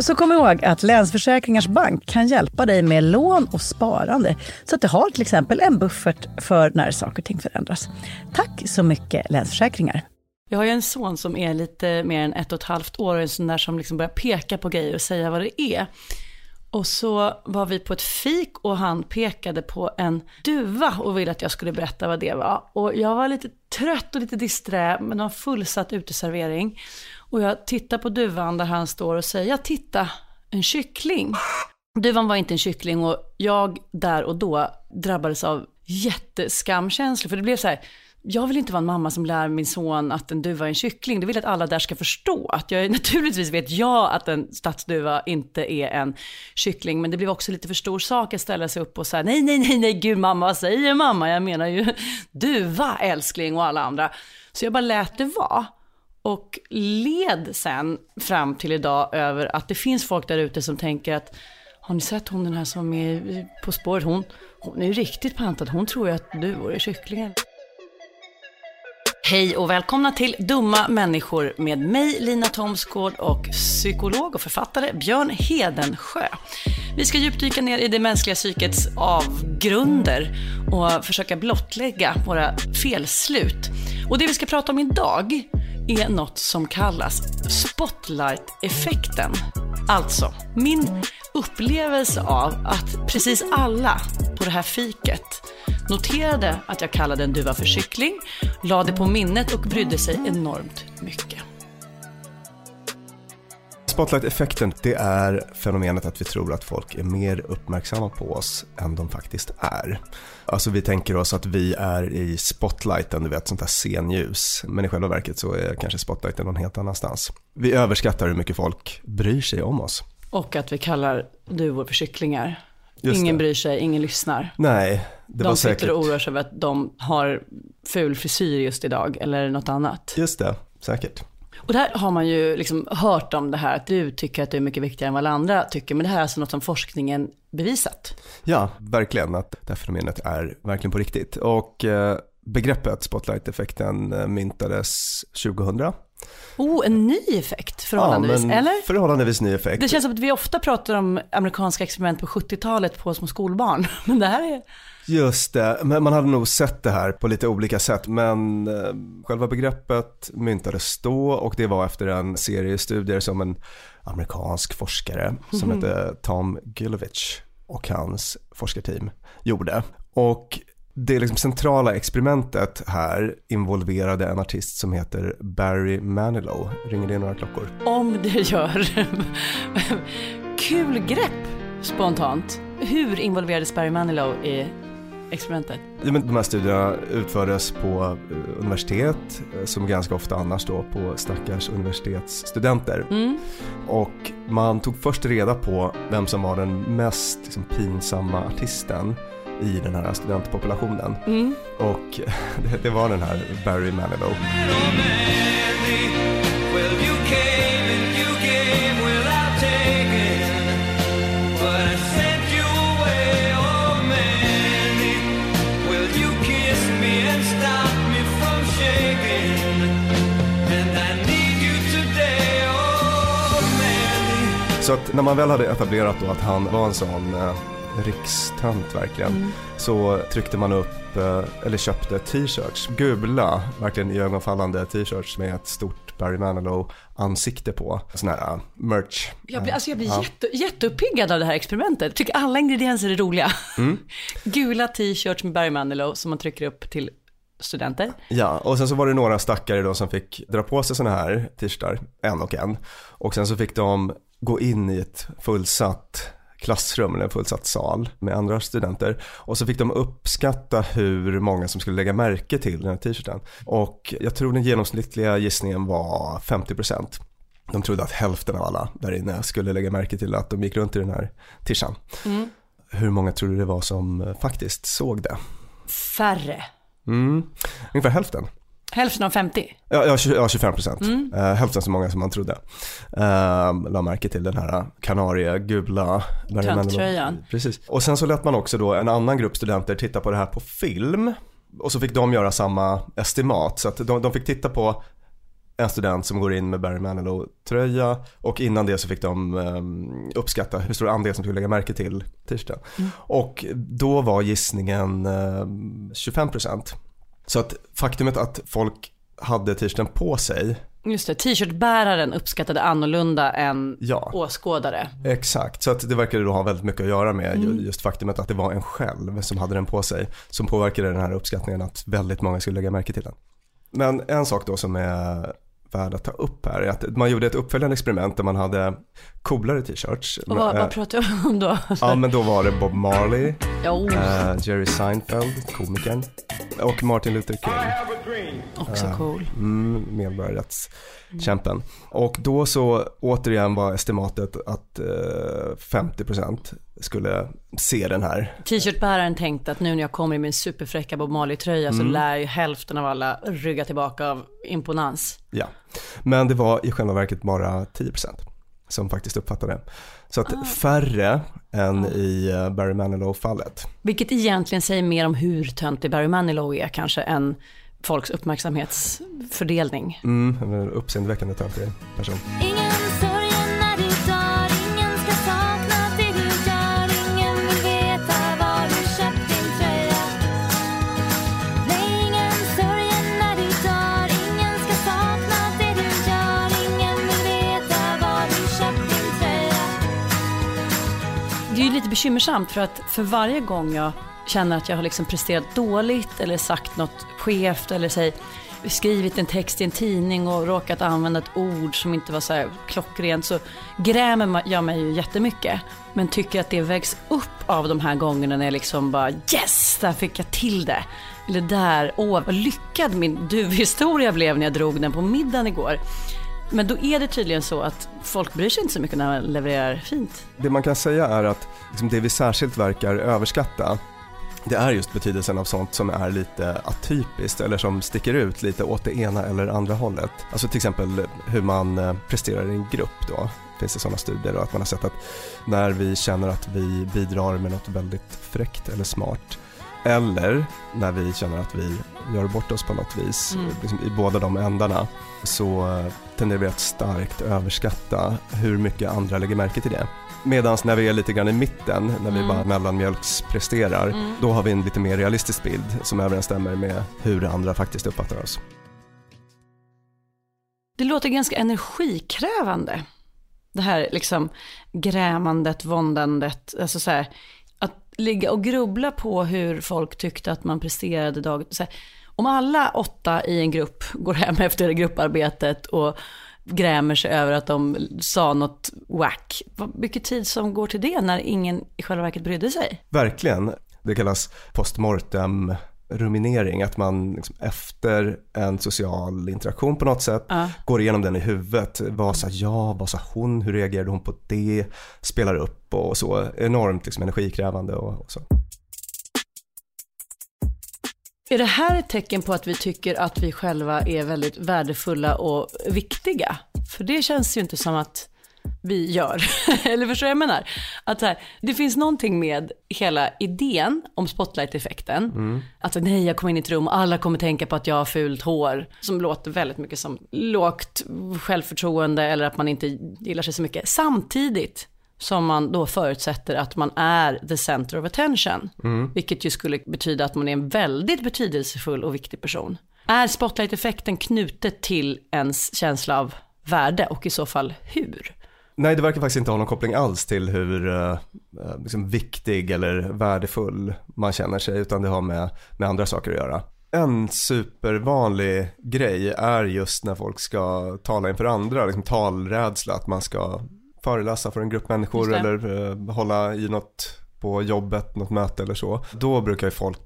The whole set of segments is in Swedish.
Så kom ihåg att Länsförsäkringars Bank kan hjälpa dig med lån och sparande. Så att du har till exempel en buffert för när saker och ting förändras. Tack så mycket Länsförsäkringar. Jag har ju en son som är lite mer än ett och ett halvt år och en sån där som liksom börjar peka på grejer och säga vad det är. Och så var vi på ett fik och han pekade på en duva och ville att jag skulle berätta vad det var. Och jag var lite trött och lite disträ, men det var fullsatt uteservering. Och jag tittar på duvan där han står och säger, ja titta, en kyckling. Duvan var inte en kyckling och jag där och då drabbades av jätteskamkänslor. För det blev så här, jag vill inte vara en mamma som lär min son att en duva är en kyckling. Det vill jag att alla där ska förstå. Att jag, naturligtvis vet jag att en stadsduva inte är en kyckling. Men det blev också lite för stor sak att ställa sig upp och säga nej, nej, nej, nej, gud mamma, vad säger mamma? Jag menar ju duva, älskling och alla andra. Så jag bara lät det vara. Och led sen fram till idag över att det finns folk där ute som tänker att har ni sett hon den här som är På spåret? Hon, hon är ju riktigt pantad. Hon tror ju att du vore kycklingen. Hej och välkomna till Dumma människor med mig Lina Thomsgård och psykolog och författare Björn Hedensjö. Vi ska djupdyka ner i det mänskliga psykets avgrunder och försöka blottlägga våra felslut. Och det vi ska prata om idag är något som kallas spotlight-effekten. Alltså, min upplevelse av att precis alla på det här fiket noterade att jag kallade en duva för kyckling, lade på minnet och brydde sig enormt mycket. Spotlight-effekten, det är fenomenet att vi tror att folk är mer uppmärksamma på oss än de faktiskt är. Alltså vi tänker oss att vi är i spotlighten, du vet sånt där scenljus. Men i själva verket så är kanske spotlighten någon helt annanstans. Vi överskattar hur mycket folk bryr sig om oss. Och att vi kallar duvor för kycklingar. Just ingen det. bryr sig, ingen lyssnar. Nej, det de var säkert. De sitter och oroar sig över att de har ful frisyr just idag eller något annat. Just det, säkert. Och där har man ju liksom hört om det här att du tycker att du är mycket viktigare än vad alla andra tycker. Men det här är alltså något som forskningen bevisat. Ja, verkligen. Att det här fenomenet är verkligen på riktigt. Och eh, begreppet spotlight-effekten eh, myntades 2000 Oh, en ny effekt förhållandevis, ja, eller? Förhållandevis ny effekt. Det känns som att vi ofta pratar om amerikanska experiment på 70-talet på små skolbarn. Men det här är... Just det, men man hade nog sett det här på lite olika sätt. Men eh, själva begreppet myntades då och det var efter en serie studier som en amerikansk forskare som mm. hette Tom Gilovich och hans forskarteam gjorde. Och det liksom centrala experimentet här involverade en artist som heter Barry Manilow. Ringer det några klockor? Om det gör. Kul grepp spontant. Hur involverades Barry Manilow i experimentet? De här studierna utfördes på eh, universitet, eh, som ganska ofta annars då på stackars universitetsstudenter. Mm. Och man tog först reda på vem som var den mest liksom, pinsamma artisten i den här studentpopulationen. Mm. Och det, det, var den här Barry Manilow. Så att när man väl hade etablerat då att han var en sån eh, rikstant verkligen. Mm. Så tryckte man upp, eh, eller köpte t-shirts, gula, verkligen iögonfallande t-shirts med ett stort Barry Manilow ansikte på. Sån här eh, merch. Jag blir, alltså jag blir ja. jätte, jätteuppiggad av det här experimentet. Tycker alla ingredienser är roliga. Mm. Gula t-shirts med Barry Manilow som man trycker upp till studenter. Ja, och sen så var det några stackare då som fick dra på sig sådana här t-shirtar, en och en. Och sen så fick de gå in i ett fullsatt klassrum eller en fullsatt sal med andra studenter. Och så fick de uppskatta hur många som skulle lägga märke till den här t-shirten. Och jag tror den genomsnittliga gissningen var 50%. De trodde att hälften av alla där inne skulle lägga märke till att de gick runt i den här tishan. Mm. Hur många tror du det var som faktiskt såg det? Färre. Mm. Ungefär hälften. Hälften av 50? Ja, ja 25 procent. Mm. Uh, hälften så många som man trodde. Uh, la märke till den här kanariegula Töntröjan. Precis. Och sen så lät man också då en annan grupp studenter titta på det här på film. Och så fick de göra samma estimat. Så att de, de fick titta på en student som går in med Barry Manilow-tröja och innan det så fick de um, uppskatta hur stor andel som skulle lägga märke till t-shirten. Mm. Och då var gissningen um, 25 procent. Så att faktumet att folk hade t-shirten på sig Just det, t-shirtbäraren uppskattade annorlunda än ja, åskådare. Exakt, så att det verkade då ha väldigt mycket att göra med mm. just faktumet att det var en själv som hade den på sig som påverkade den här uppskattningen att väldigt många skulle lägga märke till den. Men en sak då som är värd att ta upp här är att man gjorde ett uppföljande experiment där man hade coolare t-shirts. Och vad, vad pratar du om då? Ja men då var det Bob Marley, oh. uh, Jerry Seinfeld, komikern och Martin Luther King. Också cool. Mm, medborgarrättskämpen. Och då så återigen var estimatet att eh, 50% skulle se den här. T-shirtbäraren tänkte att nu när jag kommer i min superfräcka Bob Marley-tröja så lär ju hälften av alla rygga tillbaka av imponans. Ja, men det var i själva verket bara 10% som faktiskt uppfattade det. Så att färre än i eh, Barry Manilow-fallet. Vilket egentligen säger mer om hur töntig Barry Manilow är kanske än folks uppmärksamhetsfördelning. Mm, en uppseendeväckande töntig person. Det är ju lite bekymmersamt för att för varje gång jag känner att jag har liksom presterat dåligt eller sagt något skevt eller säg, skrivit en text i en tidning och råkat använda ett ord som inte var så här klockrent så grämer jag mig ju jättemycket. Men tycker att det vägs upp av de här gångerna när jag liksom bara yes, där fick jag till det. Eller där, åh vad lyckad min duvhistoria blev när jag drog den på middagen igår. Men då är det tydligen så att folk bryr sig inte så mycket när man levererar fint. Det man kan säga är att liksom det vi särskilt verkar överskatta det är just betydelsen av sånt som är lite atypiskt eller som sticker ut lite åt det ena eller andra hållet. Alltså till exempel hur man eh, presterar i en grupp då. Finns det sådana studier och att man har sett att när vi känner att vi bidrar med något väldigt fräckt eller smart eller när vi känner att vi gör bort oss på något vis, liksom i båda de ändarna, så eh, tenderar vi att starkt överskatta hur mycket andra lägger märke till det. Medan när vi är lite grann i mitten, när vi bara mellanmjölkspresterar, då har vi en lite mer realistisk bild som överensstämmer med hur andra faktiskt uppfattar oss. Det låter ganska energikrävande. Det här liksom grämandet, våndandet, alltså så här, ligga och grubbla på hur folk tyckte att man presterade dag, så här, Om alla åtta i en grupp går hem efter grupparbetet och grämer sig över att de sa något whack, vad mycket tid som går till det när ingen i själva verket brydde sig? Verkligen. Det kallas postmortem ruminering, att man liksom efter en social interaktion på något sätt går igenom den i huvudet. Vad sa jag, vad sa hon, hur reagerade hon på det, spelar upp och så. Enormt liksom energikrävande och, och så. Är det här ett tecken på att vi tycker att vi själva är väldigt värdefulla och viktiga? För det känns ju inte som att vi gör. Eller förstår du vad jag menar? Att här, det finns någonting med hela idén om spotlight-effekten. Att så, nej, jag kommer in i ett rum och alla kommer tänka på att jag har fult hår. Som låter väldigt mycket som lågt självförtroende eller att man inte gillar sig så mycket. Samtidigt som man då förutsätter att man är the center of attention. Vilket ju skulle betyda att man är en väldigt betydelsefull och viktig person. Är spotlight-effekten knutet till ens känsla av värde och i så fall hur? Nej, det verkar faktiskt inte ha någon koppling alls till hur eh, eh, liksom viktig eller värdefull man känner sig, utan det har med, med andra saker att göra. En supervanlig grej är just när folk ska tala inför andra, liksom talrädsla, att man ska föreläsa för en grupp människor eller eh, hålla i något på jobbet, något möte eller så. Då brukar ju folk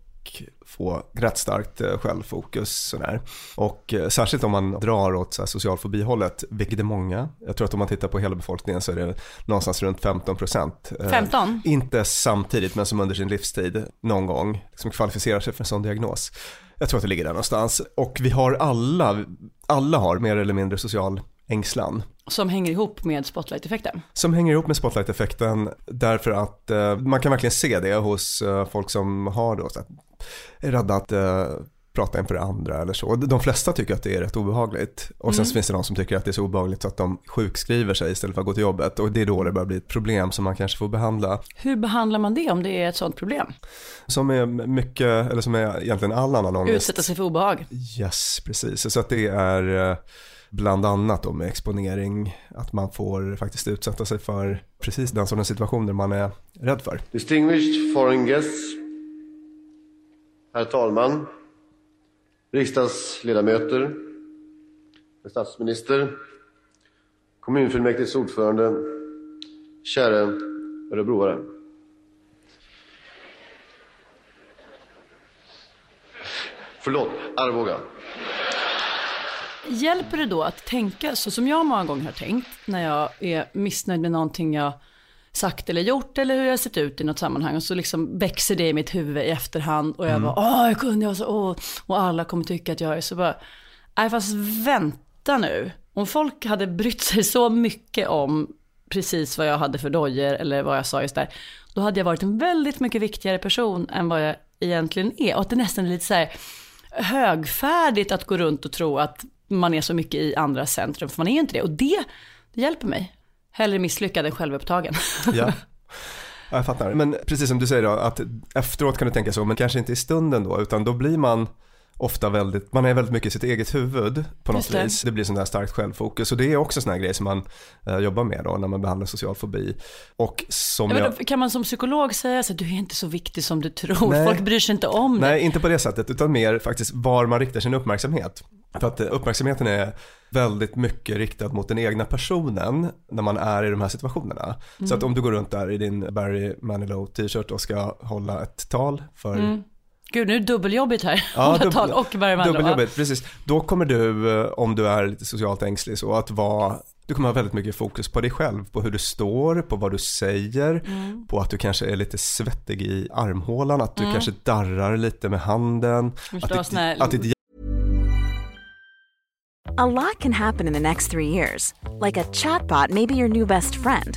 få rätt starkt eh, självfokus sådär. Och eh, särskilt om man drar åt så här, social fobi-hållet, vilket är många. Jag tror att om man tittar på hela befolkningen så är det någonstans runt 15 procent. 15? Inte samtidigt, men som under sin livstid någon gång, som kvalificerar sig för en sån diagnos. Jag tror att det ligger där någonstans. Och vi har alla, alla har mer eller mindre social ängslan Som hänger ihop med spotlight-effekten. som hänger ihop med spotlight-effekten därför att eh, man kan verkligen se det hos eh, folk som har då, så att, är rädda att eh, prata inför andra eller så. De flesta tycker att det är rätt obehagligt och sen så finns det de som tycker att det är så obehagligt så att de sjukskriver sig istället för att gå till jobbet och det är då det börjar bli ett problem som man kanske får behandla. Hur behandlar man det om det är ett sådant problem? Som är mycket, eller som är egentligen all annan ångest. Utsätta sig för obehag. Yes, precis. Så att det är eh, bland annat då med exponering, att man får faktiskt utsätta sig för precis den sortens situationer man är rädd för. Distinguished foreign guests, herr talman, riksdagsledamöter, statsminister, kommunfullmäktiges ordförande, kära örebroare. Förlåt, Arboga. Hjälper det då att tänka så som jag många gånger har tänkt när jag är missnöjd med någonting jag sagt eller gjort eller hur jag sett ut i något sammanhang? Och så liksom växer det i mitt huvud i efterhand och jag bara åh jag kunde jag så åh. Och alla kommer tycka att jag är så bara nej fast vänta nu. Om folk hade brytt sig så mycket om precis vad jag hade för dojor eller vad jag sa just där då hade jag varit en väldigt mycket viktigare person än vad jag egentligen är. Och att det nästan är lite så här högfärdigt att gå runt och tro att man är så mycket i andra centrum, för man är inte det. Och det, det hjälper mig. Hellre misslyckad än självupptagen. Ja. Ja, jag fattar. Men precis som du säger då, att efteråt kan du tänka så, men kanske inte i stunden då, utan då blir man ofta väldigt, man är väldigt mycket i sitt eget huvud på något Just det. vis. Det blir sån där starkt självfokus och det är också sån här grej som man eh, jobbar med då när man behandlar social fobi. Och som Jag jag... vet, kan man som psykolog säga så att du är inte så viktig som du tror, Nej. folk bryr sig inte om Nej, dig. inte på det sättet, utan mer faktiskt var man riktar sin uppmärksamhet. För att eh, uppmärksamheten är väldigt mycket riktad mot den egna personen när man är i de här situationerna. Så att om du går runt där i din Barry Manilow t-shirt och ska hålla ett tal för Gud, nu är det dubbeljobbigt här. Ja, dubbel- och andra. Dubbeljobbet, precis. Då kommer du, eh, om du är lite socialt ängslig, så att vara du kommer ha väldigt mycket fokus på dig själv, på hur du står, på vad du säger, Mm. på att du kanske är lite svettig i armhålan, att du kanske darrar lite med handen. Att ditt, att ditt A lot can happen in the next three years. Like a chatbot may be your new best friend.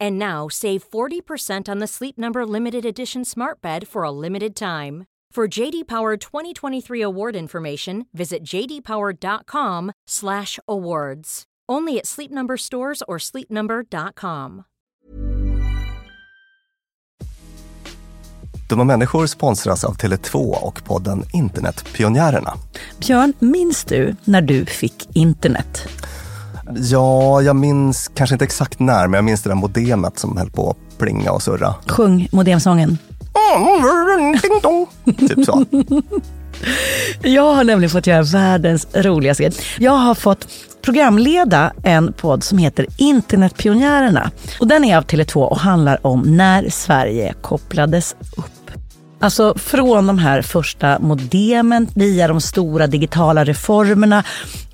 And now save 40% on the Sleep Number limited edition Smart Bed for a limited time. For JD Power 2023 award information, visit jdpower.com/awards. Only at Sleep Number stores or sleepnumber.com. Dumma människor sponsras av Tele2 och podden Internetpionjärerna. Björn, minns du när du fick internet? Ja, jag minns kanske inte exakt när, men jag minns det där modemet som höll på att plinga och surra. Sjung modemsången. Ding dong. Typ så. Jag har nämligen fått göra världens roligaste grej. Jag har fått programleda en podd som heter Internetpionjärerna. Och den är av Tele2 och handlar om när Sverige kopplades upp. Alltså från de här första modemen via de stora digitala reformerna.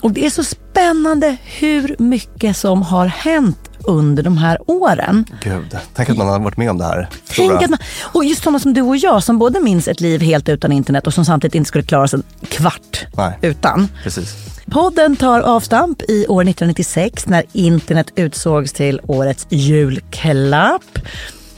Och det är så spännande hur mycket som har hänt under de här åren. Gud, tänk att man har varit med om det här. Tänk att man, och just sådana som du och jag som både minns ett liv helt utan internet och som samtidigt inte skulle klara sig en kvart Nej. utan. Precis. Podden tar avstamp i år 1996 när internet utsågs till årets julklapp.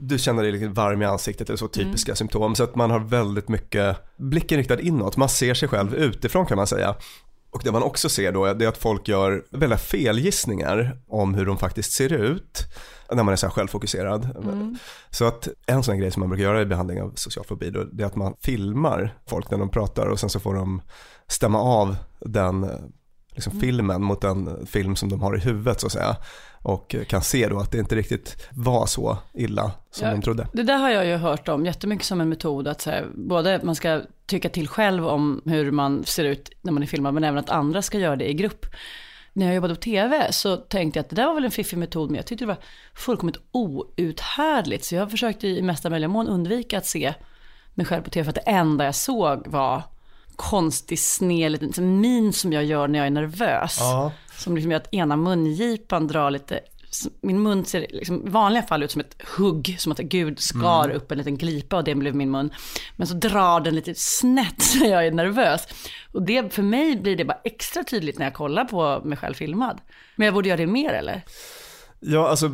du känner dig lite varm i ansiktet, är så typiska symptom. Så att man har väldigt mycket blicken riktad inåt. Man ser sig själv utifrån kan man säga. Och det man också ser då är att folk gör väldigt felgissningar om hur de faktiskt ser ut när man är så här självfokuserad. Så att en sån här grej som man brukar göra i behandling av social fobi då, det är att man filmar folk när de pratar och sen så får de stämma av den liksom filmen mot den film som de har i huvudet så att säga. Och kan se då att det inte riktigt var så illa som Ja, de trodde. Det där har jag ju hört om jättemycket som en metod att så här, både man ska tycka till själv om hur man ser ut när man är filmad men även att andra ska göra det i grupp. När jag jobbade på tv så tänkte jag att det där var väl en fiffig metod men jag tyckte det var fullkomligt outhärdligt så jag försökte i mesta möjliga mån undvika att se mig själv på tv för att det enda jag såg var konstig sned liten min som jag gör när jag är nervös. Som liksom gör att ena mungipan drar lite, min mun ser liksom, i vanliga fall ut som ett hugg, som att Gud skar upp en liten glipa och det blev min mun. Men så drar den lite snett när jag är nervös. Och det, för mig blir det bara extra tydligt när jag kollar på mig själv filmad. Men jag borde göra det mer eller? Ja, alltså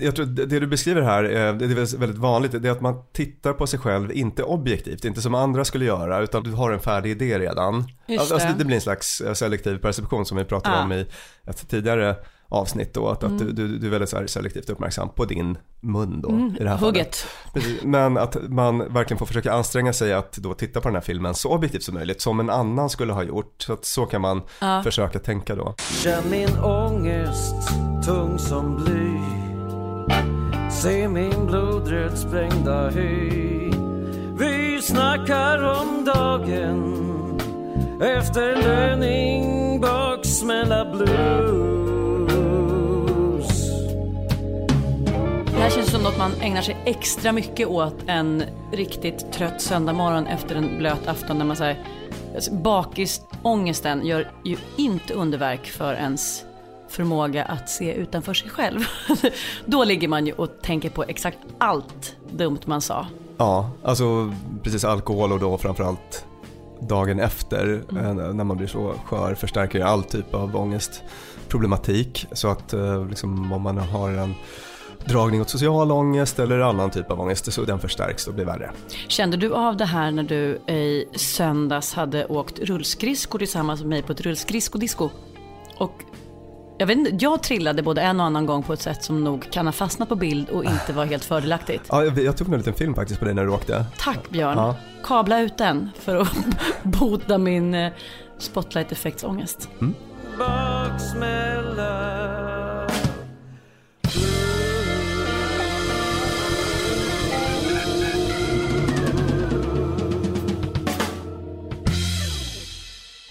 jag tror det du beskriver här, eh, det är väldigt vanligt, det är att man tittar på sig själv, inte objektivt, inte som andra skulle göra, utan du har en färdig idé redan. Just Alltså det. det blir en slags eh, selektiv perception som vi pratade Ja. om i ett tidigare avsnitt då, att, att du, du, du är väldigt så här selektivt uppmärksam på din mun då i det här fallet. Hugget. Precis. Men att man verkligen får försöka anstränga sig att då titta på den här filmen så objektivt som möjligt, som en annan skulle ha gjort. Så att så kan man försöka tänka då. Känn min ångest, tung som bly Se min blodröd sprängda hy Vi snackar om dagen Efter löning baksmälla blues man ägnar sig extra mycket åt en riktigt trött söndagmorgon efter en blöt afton när man säger alltså, bakisångesten gör ju inte underverk för ens förmåga att se utanför sig själv. Då ligger man ju och tänker på exakt allt dumt man sa. Ja, alltså precis alkohol och då framförallt dagen efter eh, när man blir så skör förstärker ju all typ av ångestproblematik. Så att eh, liksom, om man har en dragning åt social ångest eller annan typ av ångest så den förstärks och blir värre. Kände du av det här när du i söndags hade åkt rullskridskor tillsammans med mig på ett rullskridskodisco? Och jag vet inte, jag trillade både en och annan gång på ett sätt som nog kan ha fastnat på bild och inte var helt fördelaktigt. Ja, jag, jag tog en liten film faktiskt på dig när du åkte. Tack Björn. Ja. Kabla ut den för att bota min eh, spotlight-effektsångest. Baksmälla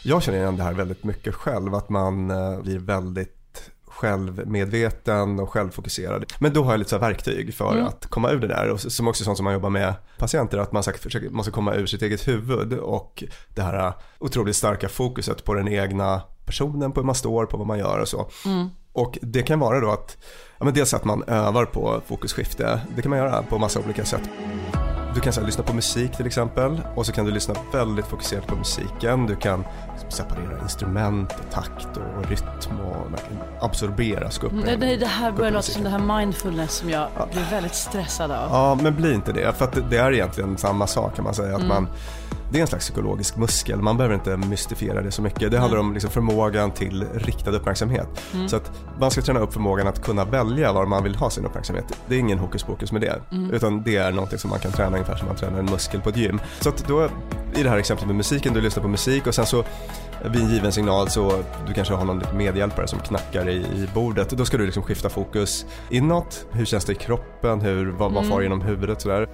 Jag känner igen det här väldigt mycket själv, att man eh, blir väldigt självmedveten och självfokuserad. Men då har jag lite så verktyg för Mm. att komma ur det där och som också är sånt som man jobbar med patienter, att man försöker, måste komma ur sitt eget huvud och det här eh, otroligt starka fokuset på den egna personen, på hur man står, på vad man gör och så. Mm. Och det kan vara då att, ja men dels att man övar på fokusskifte, det kan man göra på massa olika sätt. Du kan så här, lyssna på musik till exempel och så kan du lyssna väldigt fokuserat på musiken. Du kan liksom separera instrument och takt och rytm och verkligen absorbera, ska upp Mm, Det, det, det här börjar låta som det här mindfulness som jag blir väldigt stressad av. Ja, men bli inte det. För att det- det är egentligen samma sak kan man säga. Att Mm. man, det är en slags psykologisk muskel. Man behöver inte mystifiera det så mycket. Det handlar om liksom förmågan till riktad uppmärksamhet. Mm. Så att man ska träna upp förmågan att kunna välja var man vill ha sin uppmärksamhet. Det är ingen hokus pokus med det. Mm. Utan det är någonting som man kan träna ungefär som man tränar en muskel på ett gym. Så att då, i det här exemplet med musiken, du lyssnar på musik och sen så vid en given signal så du kanske har någon medhjälpare som knackar i, i bordet. Då ska du liksom skifta fokus inåt. Hur känns det i kroppen? Hur, vad, vad Mm. far genom huvudet? Sådär.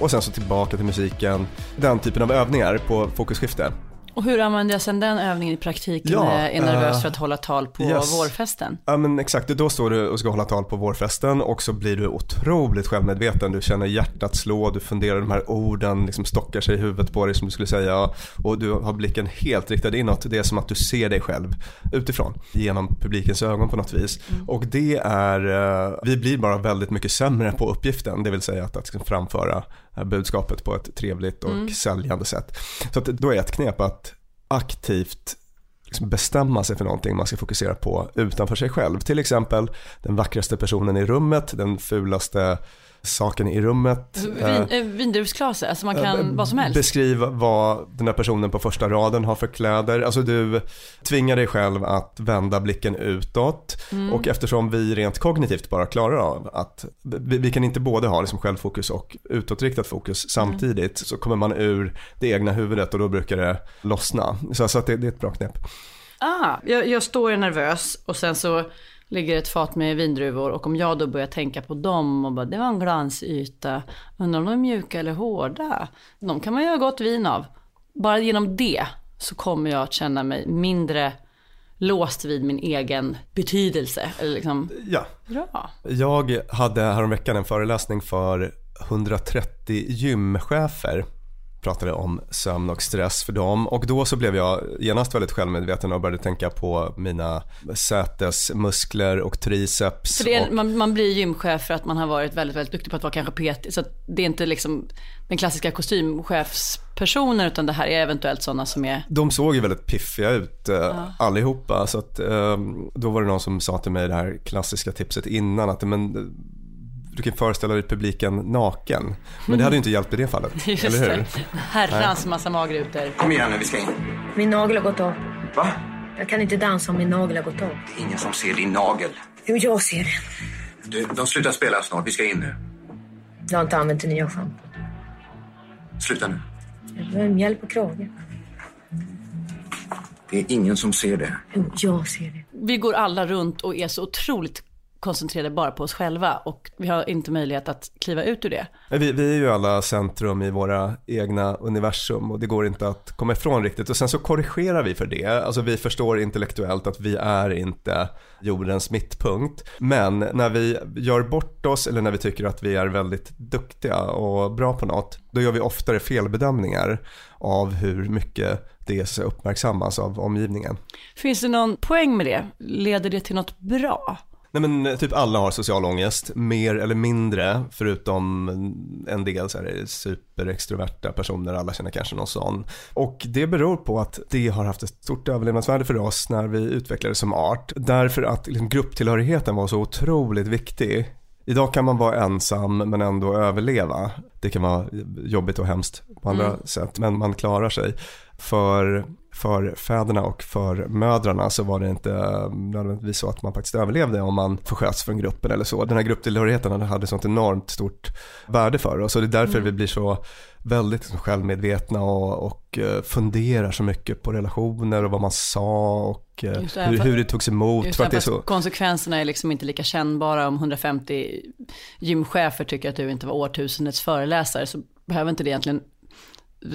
Och sen så tillbaka till musiken. Den typen av övningar på fokusskifte. Och hur använder jag sen den övningen i praktiken Ja, när jag är nervös eh, för att hålla tal på yes. vårfesten? Ja men exakt, då står du och ska hålla tal på vårfesten och så blir du otroligt självmedveten. Du känner hjärtat slå, du funderar de här orden liksom stockar sig i huvudet på dig som du skulle säga och du har blicken helt riktad inåt. Det är som att du ser dig själv utifrån genom publikens ögon på något vis. Och det är, eh, vi blir bara väldigt mycket sämre på uppgiften, det vill säga att, att liksom framföra budskapet på ett trevligt och Mm. säljande sätt. Så att då är ett knep att aktivt liksom bestämma sig för någonting man ska fokusera på utanför sig själv. Till exempel den vackraste personen i rummet, den fulaste saken i rummet. Vin, Eh, äh, Vindruvsglaset, alltså man eh, kan vad som helst. Beskriv vad den här personen på första raden har för kläder. Alltså du tvingar dig själv att vända blicken utåt. Mm. Och eftersom vi rent kognitivt bara klarar av att vi, vi kan inte både ha liksom självfokus och utåtriktat fokus samtidigt. Så kommer man ur det egna huvudet och då brukar det lossna. Så, så att det, det är ett bra knep. Ah, jag, jag står nervös och sen så ligger ett fat med vindruvor och om jag då börjar tänka på dem och bara det var en glansyta, undrar om de är mjuka eller hårda. De kan man göra gott vin av. Bara genom det så kommer jag att känna mig mindre låst vid min egen betydelse. Eller liksom, Ja. bra. Jag hade häromveckan en föreläsning för 130 gymchefer pratade om sömn och stress för dem och då så blev jag genast väldigt självmedveten och började tänka på mina sätesmuskler och triceps. För är, och, man, man blir gymchef för att man har varit väldigt, väldigt duktig på att vara kanske petig. Så att det är inte liksom den klassiska kostymchefspersonen utan det här är eventuellt sådana som är de såg ju väldigt piffiga ut eh, allihopa så att eh, då var det någon som sa till mig det här klassiska tipset innan att men, du kan föreställa dig publiken naken. Men det hade ju inte hjälpt i det fallet, Just eller hur? Herrans massa magrutor. Kom igen nu, vi ska in. Min nagel har gått av. Va? Jag kan inte dansa om min nagel har gått av. Det är ingen som ser din nagel. Jo, jag ser det. Du, de slutar spela snart, vi ska in nu. Jag har inte använt det nya schampo. Sluta nu. Jag behöver mjäll på kragen. Det är ingen som ser det. Jo, jag ser det. Vi går alla runt och är så otroligt koncentrerade bara på oss själva och vi har inte möjlighet att kliva ut ur det. Vi, vi är ju alla centrum i våra egna universum och det går inte att komma ifrån riktigt. Och sen så korrigerar vi för det. Alltså vi förstår intellektuellt att vi är inte jordens mittpunkt. Men när vi gör bort oss eller när vi tycker att vi är väldigt duktiga och bra på något, då gör vi oftare felbedömningar av hur mycket det uppmärksammas av omgivningen. Finns det någon poäng med det? Leder det till något bra? Nej men eh, typ alla har social ångest, mer eller mindre, förutom en del så här superextroverta personer, alla känner kanske någon sån. Och det beror på att det har haft ett stort överlevnadsvärde för oss när vi utvecklades som art, därför att liksom, grupptillhörigheten var så otroligt viktig. Idag kan man vara ensam men ändå överleva. Det kan vara jobbigt och hemskt på andra Mm. sätt, men man klarar sig. För, för fäderna och för mödrarna så var det inte nödvändigtvis så att man faktiskt överlevde om man försköts från gruppen eller så. Den här grupptillhörigheten hade sånt enormt stort värde för oss och det är därför Mm. vi blir så väldigt liksom självmedvetna och, och eh, funderar så mycket på relationer och vad man sa och eh, Just det, hur, hur det togs emot. Just För det så, Konsekvenserna är liksom inte lika kännbara om 150 gymchefer tycker att du inte var årtusendets föreläsare så behöver inte det egentligen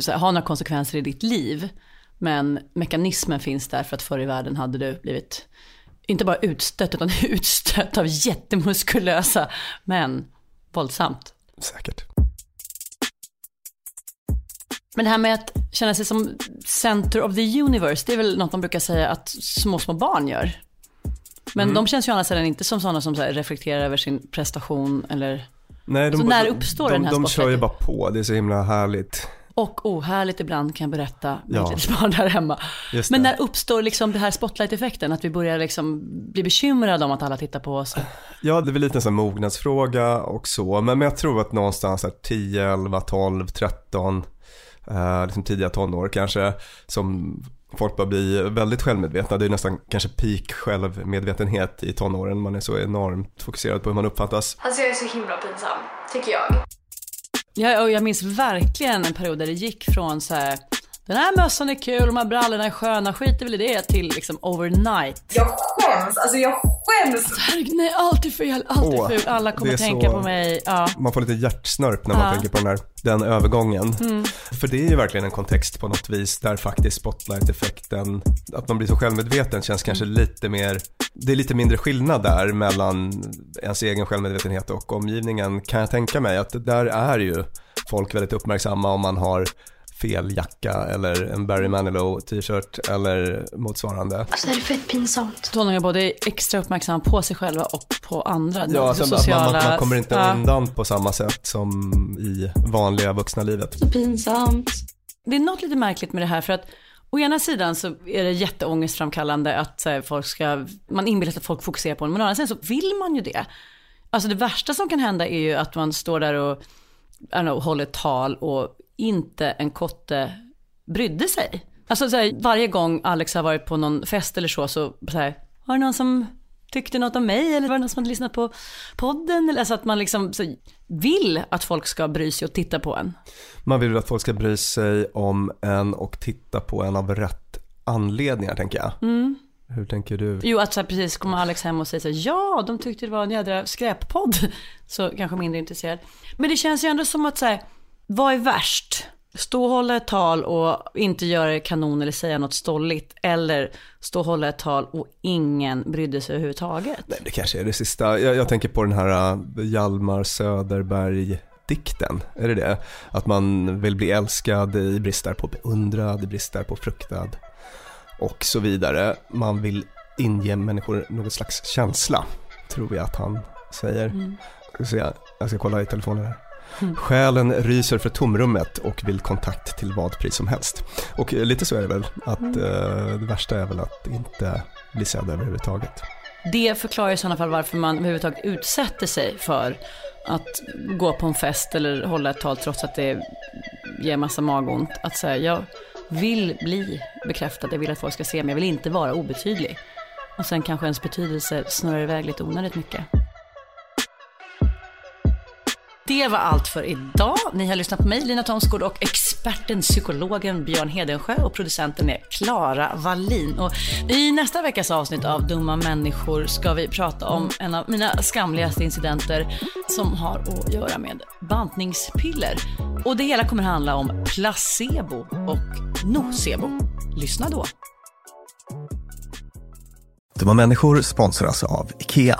här, ha några konsekvenser i ditt liv. Men mekanismen finns där för att förr i världen hade du blivit inte bara utstött utan utstött av jättemuskulösa män. Våldsamt. Säkert. Men det här med att känna sig som center of the universe, det är väl något man brukar säga att små, små barn gör. Men Mm. de känns ju sidan inte som sådana som så reflekterar över sin prestation eller... Nej, Så när uppstår de, den här De kör ju bara på, det är så himla härligt. Och ohärligt ibland kan jag berätta med Ja. ett litet barn där hemma. Men när uppstår liksom det här spotlight-effekten? Att vi börjar liksom bli bekymrade om att alla tittar på oss? Ja, det är väl lite en mognadsfråga och så, men, men jag tror att någonstans här 10, 11, 12, 13, eh, liksom tidiga tonår kanske, som folk börjar bli väldigt självmedvetna. Det är nästan kanske peak självmedvetenhet i tonåren. Man är så enormt fokuserad på hur man uppfattas. Alltså jag är så himla pinsam, tycker jag. Ja, och jag minns verkligen en period där det gick från så här, den här mössan är kul, de här brallorna är sköna, skiter väl i det, till liksom overnight. Jag skäms, alltså jag skäms. Herregud, nej, allt är fel, allt är fult, alla det kommer är tänka så- på mig. Ja. Man får lite hjärtsnörp när man Ja. tänker på den, här, den övergången. Mm. För det är ju verkligen en kontext på något vis där faktiskt spotlight-effekten, att man blir så självmedveten känns kanske Mm. lite mer, det är lite mindre skillnad där mellan ens egen självmedvetenhet och omgivningen kan jag tänka mig. Att det där är ju folk väldigt uppmärksamma om man har fel jacka eller en Barry Manilow t-shirt eller motsvarande. Alltså det är fett pinsamt. Tonåringar både är extra uppmärksamma på sig själva och på andra. Ja, alltså, sociala... man, man kommer inte Ja. undan på samma sätt som i vanliga vuxna livet. Pinsamt. Det är något lite märkligt med det här för att å ena sidan så är det jätteångestframkallande att så folk ska, man inbillar sig att folk fokuserar på en, men å andra sidan så vill man ju det. Alltså det värsta som kan hända är ju att man står där och know, håller ett tal och inte en kotte brydde sig. Alltså så här, varje gång Alex har varit på någon fest eller så, så, så här, har någon som tyckte något om mig eller var det någon som hade lyssnat på podden? Eller, alltså att man liksom vill att folk ska bry sig och titta på en. Man vill att folk ska bry sig om en och titta på en av rätt anledningar tänker jag. Mm. Hur tänker du? Jo, att så här, precis kommer Alex hem och säger så här, ja, de tyckte det var en jädra skräppodd. Så kanske mindre intresserad. Men det känns ju ändå som att så här, vad är värst? Stå och hålla ett tal och inte göra kanon eller säga något stolligt. Eller stå och hålla ett tal och ingen brydde sig överhuvudtaget. Nej, det kanske är det sista. Jag, jag tänker på den här uh, Hjalmar Söderberg dikten, är det det? Att man vill bli älskad i brist på beundrad, i brist på fruktad och så vidare. Man vill inge människor någon slags känsla, tror jag att han säger. Mm. Jag ska kolla i telefonen här. Mm. Själen ryser för tomrummet och vill kontakt till vad pris som helst. Och eh, lite så är det väl, att Mm. eh, det värsta är väl att inte bli sedd överhuvudtaget. Det förklarar i sådana fall varför man överhuvudtaget utsätter sig för att gå på en fest eller hålla ett tal trots att det ger massa magont. Att säga, jag vill bli bekräftad, jag vill att folk ska se mig, jag vill inte vara obetydlig. Och sen kanske ens betydelse snurrar iväg lite onödigt mycket. Det var allt för idag. Ni har lyssnat på mig, Lina Thomsgård och experten, psykologen Björn Hedensjö och producenten är Klara Wallin. Och I nästa veckas avsnitt av Dumma människor ska vi prata om en av mina skamligaste incidenter som har att göra med bantningspiller. Och det hela kommer handla om placebo och nocebo. Lyssna då. Dumma människor sponsras av IKEA.